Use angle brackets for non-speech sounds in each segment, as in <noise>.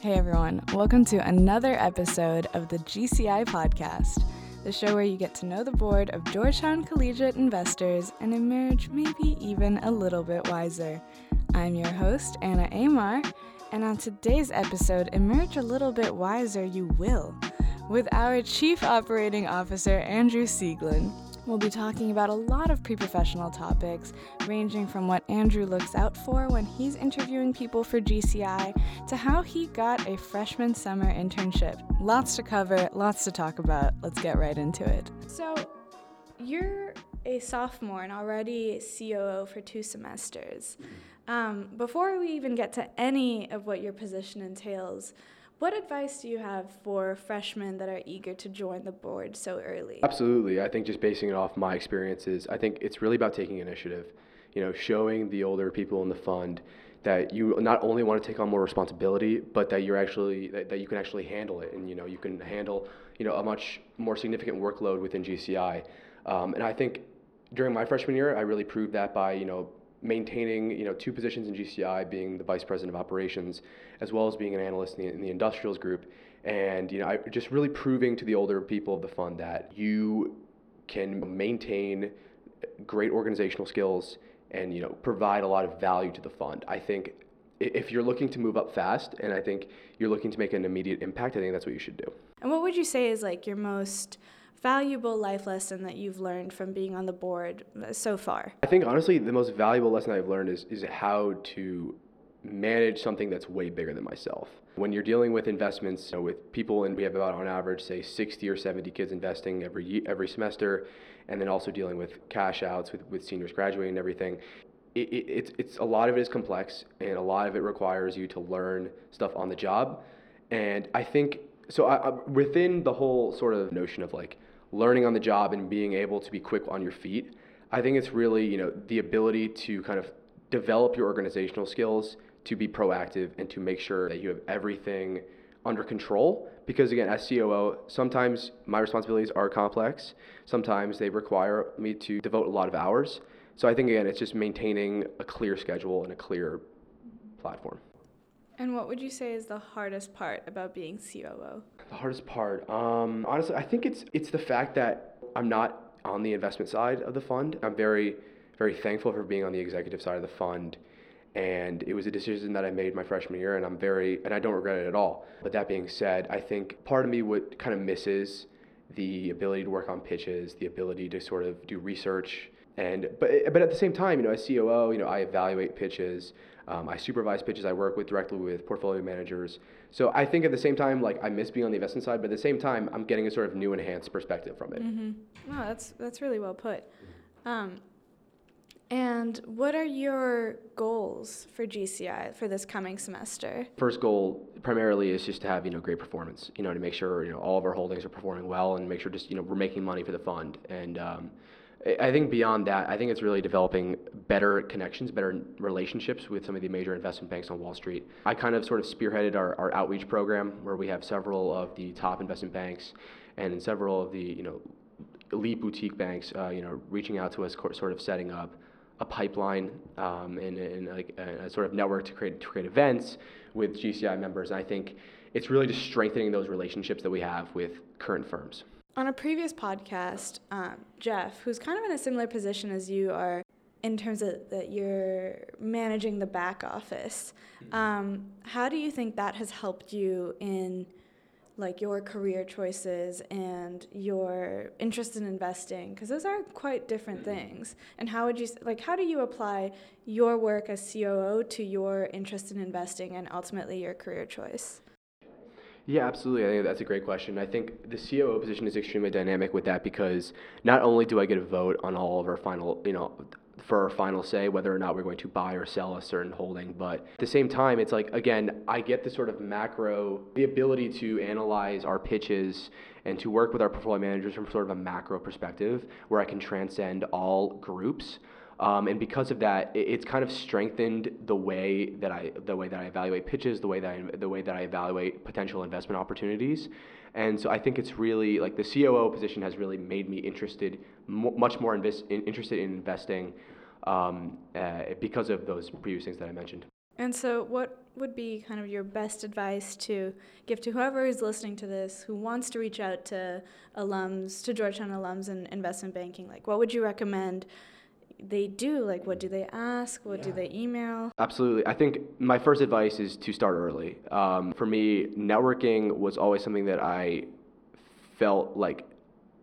Hey everyone, welcome to another episode of the GCI podcast, the show where you get to know the board of Georgetown Collegiate Investors and emerge maybe even a little bit wiser. I'm your host, Anna Amar, and on today's episode, emerge a little bit wiser you will, with our Chief Operating Officer, Andrew Siegelin. We'll be talking about a lot of pre professional topics, ranging from what Andrew looks out for when he's interviewing people for GCI to how he got a freshman summer internship. Lots to cover, lots to talk about. Let's get right into it. So, you're a sophomore and already COO for two semesters. Um, before we even get to any of what your position entails, what advice do you have for freshmen that are eager to join the board so early? Absolutely. I think just basing it off my experiences, I think it's really about taking initiative. You know, showing the older people in the fund that you not only want to take on more responsibility, but that you're actually that, that you can actually handle it, and you know you can handle you know a much more significant workload within GCI. Um, and I think during my freshman year, I really proved that by you know maintaining you know two positions in GCI, being the vice president of operations, as well as being an analyst in the, in the industrials group, and you know I just really proving to the older people of the fund that you can maintain great organizational skills and you know provide a lot of value to the fund. I think if you're looking to move up fast and I think you're looking to make an immediate impact, I think that's what you should do. And what would you say is like your most valuable life lesson that you've learned from being on the board so far? I think honestly, the most valuable lesson I've learned is, is how to manage something that's way bigger than myself. When you're dealing with investments you know, with people, and we have about on average, say 60 or 70 kids investing every every semester, and then also dealing with cash outs with, with seniors graduating and everything. It, it, it's, it's a lot of it is complex, and a lot of it requires you to learn stuff on the job. And I think so. I, within the whole sort of notion of like learning on the job and being able to be quick on your feet. I think it's really, you know, the ability to kind of develop your organizational skills to be proactive and to make sure that you have everything under control. Because again as COO sometimes my responsibilities are complex. Sometimes they require me to devote a lot of hours. So I think again it's just maintaining a clear schedule and a clear platform and what would you say is the hardest part about being COO? The hardest part, um, honestly, I think it's it's the fact that I'm not on the investment side of the fund. I'm very very thankful for being on the executive side of the fund, and it was a decision that I made my freshman year, and I'm very and I don't regret it at all. But that being said, I think part of me would kind of misses the ability to work on pitches, the ability to sort of do research, and but but at the same time, you know, as COO, you know, I evaluate pitches. Um, I supervise pitches. I work with directly with portfolio managers. So I think at the same time, like I miss being on the investment side, but at the same time, I'm getting a sort of new enhanced perspective from it. Mm-hmm. Wow, that's that's really well put. Um, and what are your goals for GCI for this coming semester? First goal primarily is just to have you know great performance. You know to make sure you know all of our holdings are performing well and make sure just you know we're making money for the fund and. Um, I think beyond that, I think it's really developing better connections, better relationships with some of the major investment banks on Wall Street. I kind of sort of spearheaded our, our outreach program where we have several of the top investment banks and several of the you know elite boutique banks, uh, you know, reaching out to us, sort of setting up a pipeline um, and, and like a, a, sort of network to create to create events with GCI members. And I think it's really just strengthening those relationships that we have with current firms. On a previous podcast, um, Jeff, who's kind of in a similar position as you are in terms of that you're managing the back office, mm-hmm. um, how do you think that has helped you in like your career choices and your interest in investing because those are quite different mm-hmm. things and how would you like how do you apply your work as COO to your interest in investing and ultimately your career choice yeah, absolutely. I think that's a great question. I think the COO position is extremely dynamic with that because not only do I get a vote on all of our final, you know, for our final say whether or not we're going to buy or sell a certain holding, but at the same time, it's like again, I get the sort of macro, the ability to analyze our pitches and to work with our portfolio managers from sort of a macro perspective where I can transcend all groups. Um, and because of that, it, it's kind of strengthened the way that I the way that I evaluate pitches, the way that I, the way that I evaluate potential investment opportunities. And so I think it's really like the COO position has really made me interested, much more in, interested in investing um, uh, because of those previous things that I mentioned. And so, what would be kind of your best advice to give to whoever is listening to this who wants to reach out to alums, to Georgetown alums in investment banking? Like, what would you recommend? They do like what do they ask? What yeah. do they email? Absolutely. I think my first advice is to start early. Um, for me, networking was always something that I felt like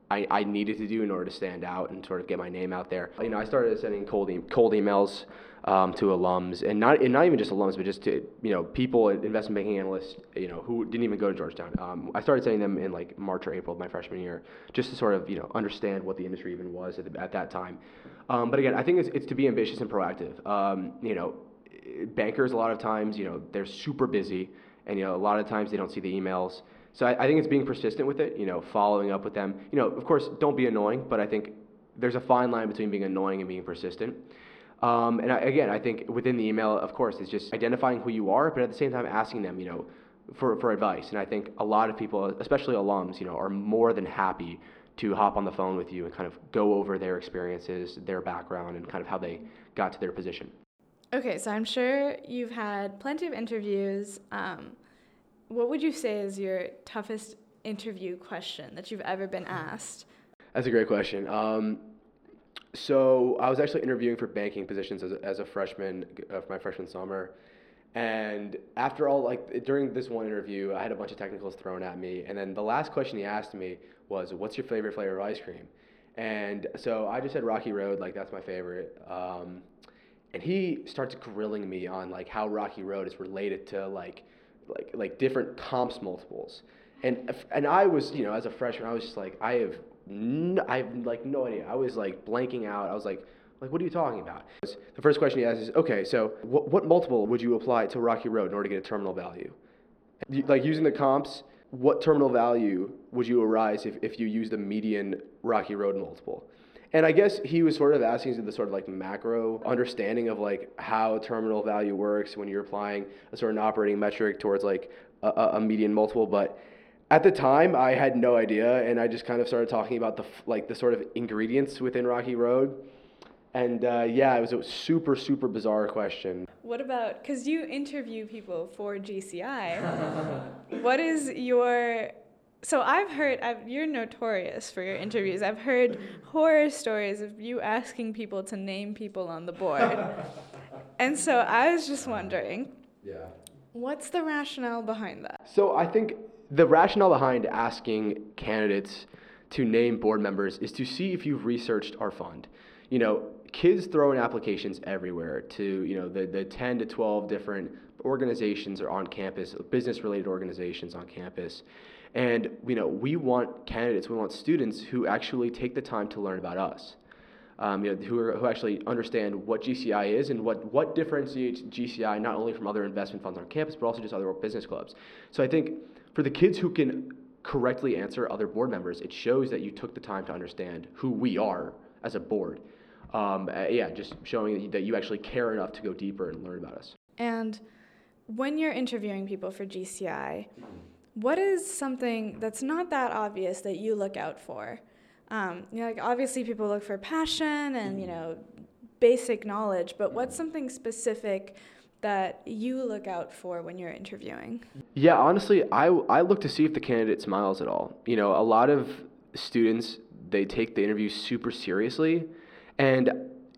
I, I needed to do in order to stand out and sort of get my name out there. You know, I started sending cold, e- cold emails um, to alums, and not and not even just alums, but just to you know people, investment banking analysts, you know, who didn't even go to Georgetown. Um, I started sending them in like March or April of my freshman year, just to sort of you know understand what the industry even was at, the, at that time. Um, but again, I think it's, it's to be ambitious and proactive. Um, you know, bankers a lot of times, you know, they're super busy, and you know a lot of times they don't see the emails. So I, I think it's being persistent with it. You know, following up with them. You know, of course, don't be annoying, but I think there's a fine line between being annoying and being persistent. Um, and I, again, I think within the email, of course, it's just identifying who you are, but at the same time asking them, you know, for, for advice. And I think a lot of people, especially alums, you know, are more than happy to hop on the phone with you and kind of go over their experiences, their background, and kind of how they got to their position. Okay, so I'm sure you've had plenty of interviews. Um, what would you say is your toughest interview question that you've ever been asked? That's a great question. Um, so I was actually interviewing for banking positions as as a freshman of uh, my freshman summer. And after all, like during this one interview, I had a bunch of technicals thrown at me. And then the last question he asked me was, What's your favorite flavor of ice cream? And so I just said Rocky Road, like that's my favorite. Um, and he starts grilling me on like how Rocky Road is related to like like like different comps multiples. And and I was, you know, as a freshman, I was just like, I have I have like no idea. I was like blanking out. I was like, like, what are you talking about? The first question he asks is, okay, so what, what multiple would you apply to Rocky Road in order to get a terminal value? Like using the comps, what terminal value would you arise if, if you use the median Rocky Road multiple? And I guess he was sort of asking the sort of like macro understanding of like how terminal value works when you're applying a of operating metric towards like a, a median multiple. But at the time I had no idea, and I just kind of started talking about the like the sort of ingredients within Rocky Road. And uh, yeah, it was a super super bizarre question. What about because you interview people for GCI? <laughs> what is your so I've heard I've, you're notorious for your interviews. I've heard horror stories of you asking people to name people on the board, <laughs> and so I was just wondering. Yeah. What's the rationale behind that? So I think the rationale behind asking candidates to name board members is to see if you've researched our fund. You know, kids throw in applications everywhere to, you know, the, the 10 to 12 different organizations are on campus, business related organizations on campus. And, you know, we want candidates, we want students who actually take the time to learn about us. Um, you know, who, are, who actually understand what GCI is and what, what differentiates GCI not only from other investment funds on campus, but also just other business clubs. So I think for the kids who can correctly answer other board members, it shows that you took the time to understand who we are as a board. Um, uh, yeah, just showing that you actually care enough to go deeper and learn about us. And when you're interviewing people for GCI, what is something that's not that obvious that you look out for? Um, you know, like obviously people look for passion and you know basic knowledge, but what's something specific that you look out for when you're interviewing? Yeah, honestly, I, I look to see if the candidate smiles at all. You know, a lot of students, they take the interview super seriously. And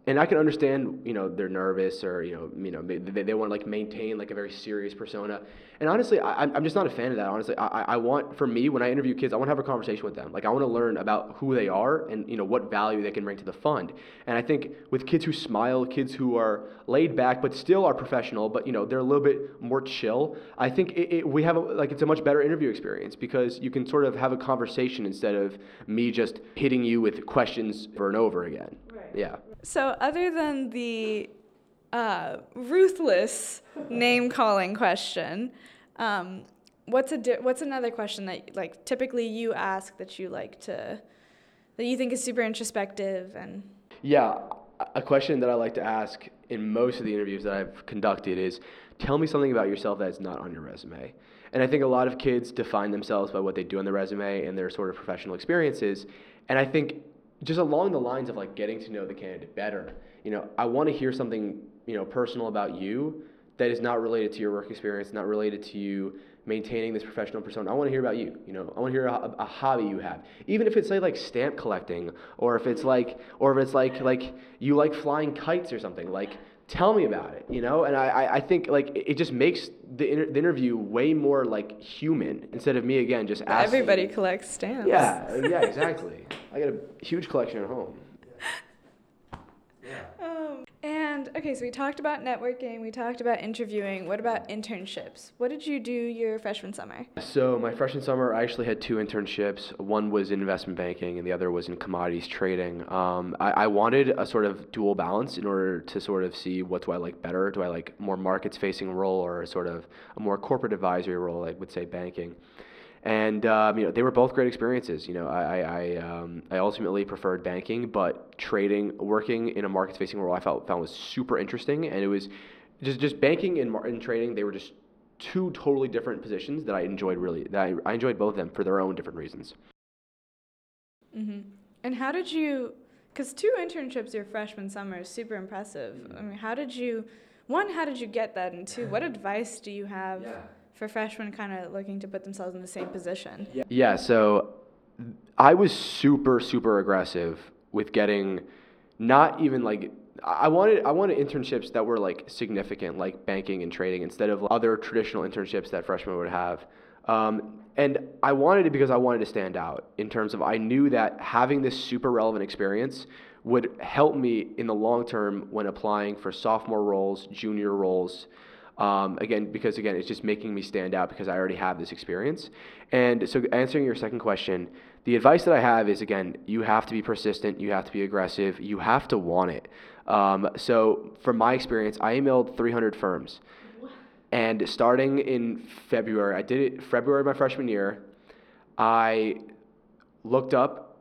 and I can understand, you know, they're nervous or you know, you know, they, they want to like maintain like a very serious persona. And honestly, I, I'm just not a fan of that. Honestly, I, I want for me when I interview kids, I want to have a conversation with them. Like I want to learn about who they are and you know what value they can bring to the fund. And I think with kids who smile, kids who are laid back but still are professional, but you know they're a little bit more chill. I think it, it, we have a, like it's a much better interview experience because you can sort of have a conversation instead of me just hitting you with questions over and over again. Right. Yeah. So, other than the uh, ruthless name calling question, um, what's a di- what's another question that like typically you ask that you like to that you think is super introspective and? Yeah a question that i like to ask in most of the interviews that i've conducted is tell me something about yourself that's not on your resume. And i think a lot of kids define themselves by what they do on the resume and their sort of professional experiences. And i think just along the lines of like getting to know the candidate better. You know, I want to hear something you know personal about you that is not related to your work experience, not related to you maintaining this professional persona. I want to hear about you. You know, I want to hear a, a, hobby you have, even if it's like, like stamp collecting, or if it's like, or if it's like like you like flying kites or something. Like, tell me about it. You know, and I I think like it just makes the, inter- the interview way more like human instead of me again just asking. Everybody collects stamps. Yeah, yeah, exactly. <laughs> I got a huge collection at home. And okay, so we talked about networking, we talked about interviewing. What about internships? What did you do your freshman summer? So, my freshman summer, I actually had two internships. One was in investment banking, and the other was in commodities trading. Um, I, I, wanted a sort of dual balance in order to sort of see what do I like better. Do I like more markets facing role or sort of a more corporate advisory role, I would say banking and um, you know they were both great experiences. You know, I I, um, I ultimately preferred banking, but trading, working in a markets facing role, I felt found was super interesting, and it was just just banking and, and trading. They were just two totally different positions that I enjoyed really. That I, I enjoyed both of them for their own different reasons. Mm-hmm. And how did you? Because two internships your freshman summer is super impressive. Mm-hmm. I mean, how did you? One, how did you get that? And two, what <laughs> advice do you have? Yeah for freshmen kind of looking to put themselves in the same position? Yeah. yeah, so I was super, super aggressive with getting not even like I wanted I wanted internships that were like significant, like banking and trading, instead of other traditional internships that freshmen would have. Um, and I wanted it because I wanted to stand out in terms of I knew that having this super relevant experience would help me in the long term when applying for sophomore roles, junior roles, um, again, because again, it's just making me stand out because I already have this experience. And so, answering your second question, the advice that I have is again, you have to be persistent, you have to be aggressive, you have to want it. Um, so, from my experience, I emailed 300 firms. And starting in February, I did it February my freshman year. I looked up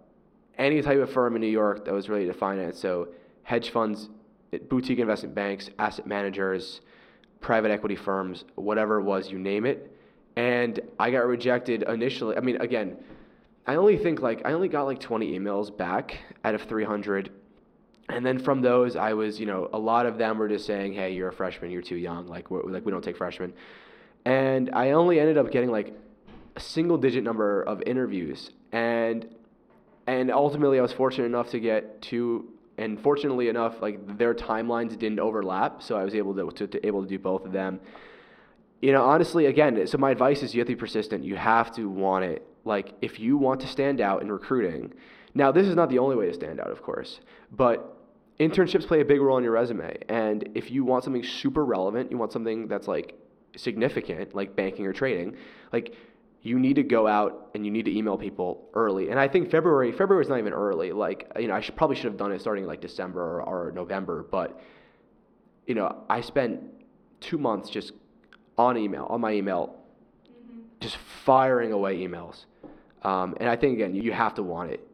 any type of firm in New York that was related to finance. So, hedge funds, boutique investment banks, asset managers, private equity firms, whatever it was, you name it. And I got rejected initially. I mean, again, I only think like I only got like 20 emails back out of 300. And then from those, I was, you know, a lot of them were just saying, "Hey, you're a freshman. You're too young. Like, we're, like we don't take freshmen." And I only ended up getting like a single-digit number of interviews, and and ultimately, I was fortunate enough to get two and fortunately enough, like their timelines didn't overlap, so I was able to, to, to, able to do both of them. You know, honestly, again, so my advice is you have to be persistent. You have to want it. Like if you want to stand out in recruiting, now this is not the only way to stand out, of course, but internships play a big role in your resume. And if you want something super relevant, you want something that's like significant, like banking or trading, like you need to go out and you need to email people early. And I think February February is not even early. Like you know, I should probably should have done it starting like December or, or November. But you know, I spent two months just on email on my email, mm-hmm. just firing away emails. Um, and I think again, you have to want it.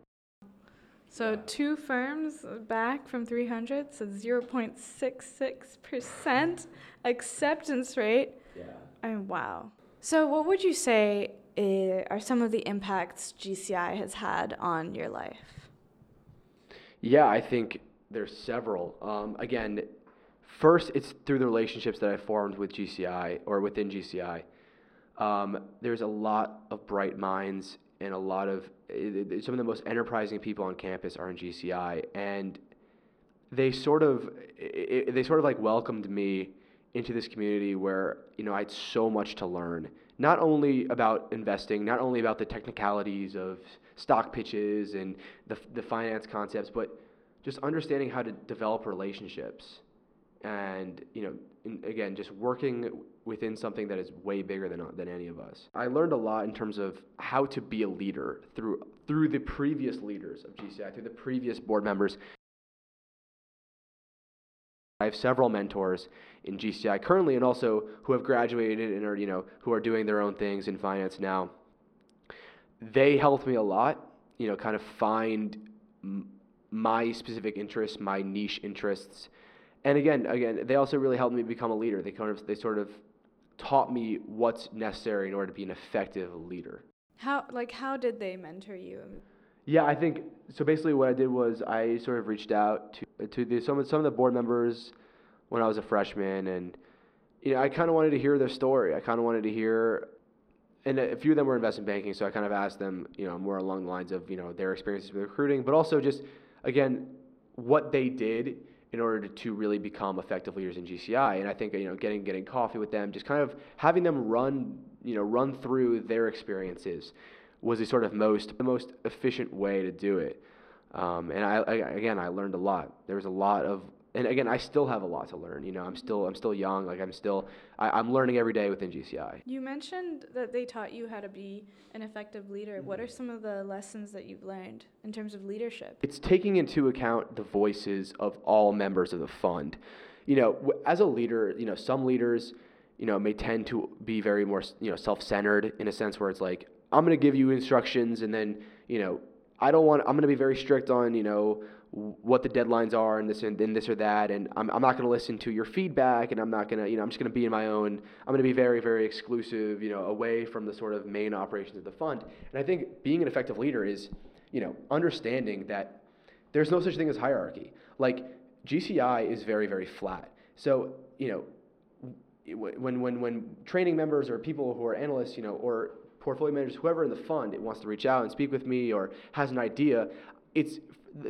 So two firms back from 300, so 0.66% acceptance rate. Yeah. I mean, wow. So, what would you say eh, are some of the impacts GCI has had on your life? Yeah, I think there's several. Um, again, first, it's through the relationships that I formed with GCI or within GCI. Um, there's a lot of bright minds and a lot of uh, some of the most enterprising people on campus are in GCI, and they sort of they sort of like welcomed me into this community where you know I had so much to learn, not only about investing, not only about the technicalities of stock pitches and the the finance concepts, but just understanding how to develop relationships, and you know, in, again, just working within something that is way bigger than than any of us. I learned a lot in terms of how to be a leader through through the previous leaders of GCI, through the previous board members, I have several mentors in GCI currently, and also who have graduated and are you know who are doing their own things in finance now. They helped me a lot, you know, kind of find m- my specific interests, my niche interests, and again, again, they also really helped me become a leader. They kind of they sort of taught me what's necessary in order to be an effective leader. How like how did they mentor you? Yeah, I think so. Basically, what I did was I sort of reached out to to the, some of some of the board members when I was a freshman, and you know, I kind of wanted to hear their story. I kind of wanted to hear, and a few of them were investment banking, so I kind of asked them, you know, more along the lines of, you know, their experiences with recruiting, but also just, again, what they did in order to, really become effective leaders in GCI. And I think, you know, getting getting coffee with them, just kind of having them run, you know, run through their experiences was the sort of most the most efficient way to do it. Um, and I, I, again, I learned a lot. There was a lot of and again, I still have a lot to learn. You know, I'm still I'm still young. Like I'm still I, am learning every day within GCI. You mentioned that they taught you how to be an effective leader. What are some of the lessons that you've learned in terms of leadership? It's taking into account the voices of all members of the fund. You know, as a leader, you know, some leaders, you know, may tend to be very more, you know, self-centered in a sense where it's like I'm going to give you instructions and then, you know, I don't want I'm going to be very strict on, you know, what the deadlines are and this and, and this or that and I'm, I'm not going to listen to your feedback and I'm not going to you know I'm just going to be in my own I'm going to be very very exclusive you know away from the sort of main operations of the fund. And I think being an effective leader is you know understanding that there's no such thing as hierarchy. Like GCI is very very flat. So you know when when when training members or people who are analysts you know or portfolio managers whoever in the fund it wants to reach out and speak with me or has an idea it's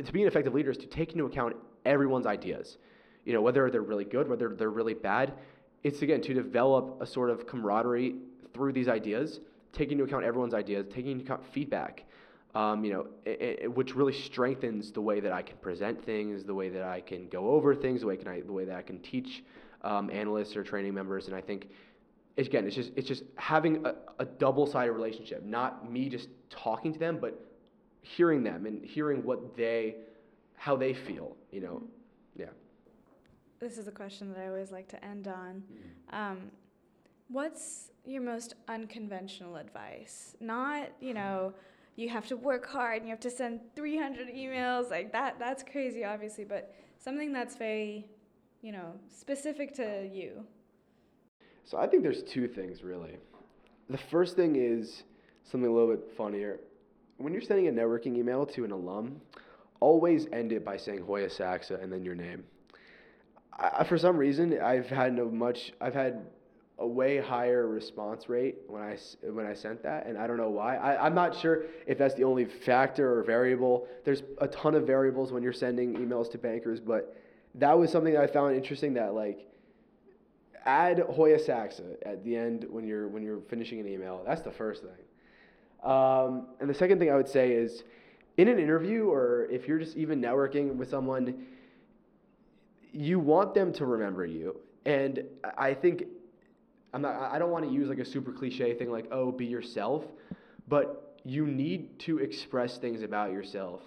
to be an effective leader is to take into account everyone's ideas. You know, whether they're really good, whether they're really bad. It's again to develop a sort of camaraderie through these ideas, taking into account everyone's ideas, taking into account feedback. Um, you know, it, it, which really strengthens the way that I can present things, the way that I can go over things, the way can I, the way that I can teach um, analysts or training members. And I think, again, it's just it's just having a, a double-sided relationship, not me just talking to them, but hearing them and hearing what they, how they feel, you know, yeah. This is a question that I always like to end on. Mm-hmm. Um, what's your most unconventional advice? Not, you know, you have to work hard and you have to send 300 emails like that. That's crazy, obviously, but something that's very, you know, specific to you. So I think there's two things really. The first thing is something a little bit funnier when you're sending a networking email to an alum, always end it by saying Hoya Saxa and then your name. I, for some reason, I've had no much. I've had a way higher response rate when I when I sent that, and I don't know why. I, I'm not sure if that's the only factor or variable. There's a ton of variables when you're sending emails to bankers, but that was something that I found interesting. That like add Hoya Saxa at the end when you're when you're finishing an email. That's the first thing. Um, and the second thing I would say is in an interview or if you're just even networking with someone, you want them to remember you. And I think I'm not I don't want to use like a super cliche thing like, oh, be yourself, but you need to express things about yourself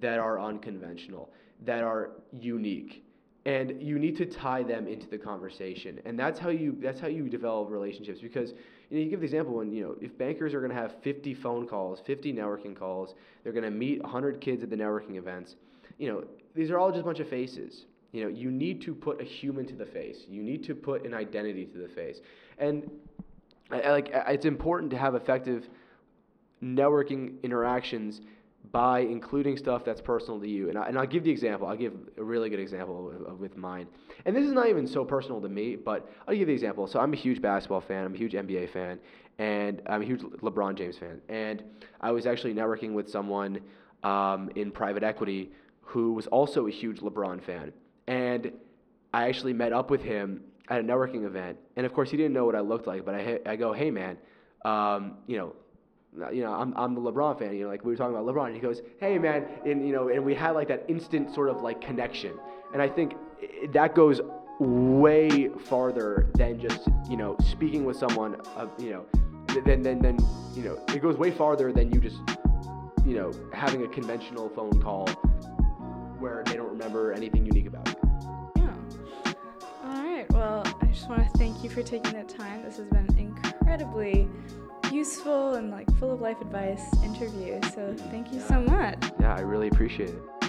that are unconventional, that are unique and you need to tie them into the conversation. And that's how you that's how you develop relationships because you know you give the example when you know if bankers are going to have 50 phone calls 50 networking calls they're going to meet 100 kids at the networking events you know these are all just a bunch of faces. You know you need to put a human to the face. You need to put an identity to the face. And I, I like it's important to have effective networking interactions by including stuff that's personal to you. And, I, and I'll give the example. I'll give a really good example with mine. And this is not even so personal to me, but I'll give the example. So I'm a huge basketball fan. I'm a huge NBA fan. And I'm a huge LeBron James fan. And I was actually networking with someone um, in private equity who was also a huge LeBron fan. And I actually met up with him at a networking event. And of course, he didn't know what I looked like, but I, I go, hey, man, um, you know, you know, I'm, I'm the LeBron fan, you know, like we were talking about LeBron, and he goes, hey man, and you know, and we had like that instant sort of like connection. And I think that goes way farther than just, you know, speaking with someone, of, you know, then, then, then, you know, it goes way farther than you just, you know, having a conventional phone call where they don't remember anything unique about you. Yeah. All right. Well, I just want to thank you for taking the time. This has been incredibly useful and like full of life advice interview. So thank you so much. Yeah, I really appreciate it.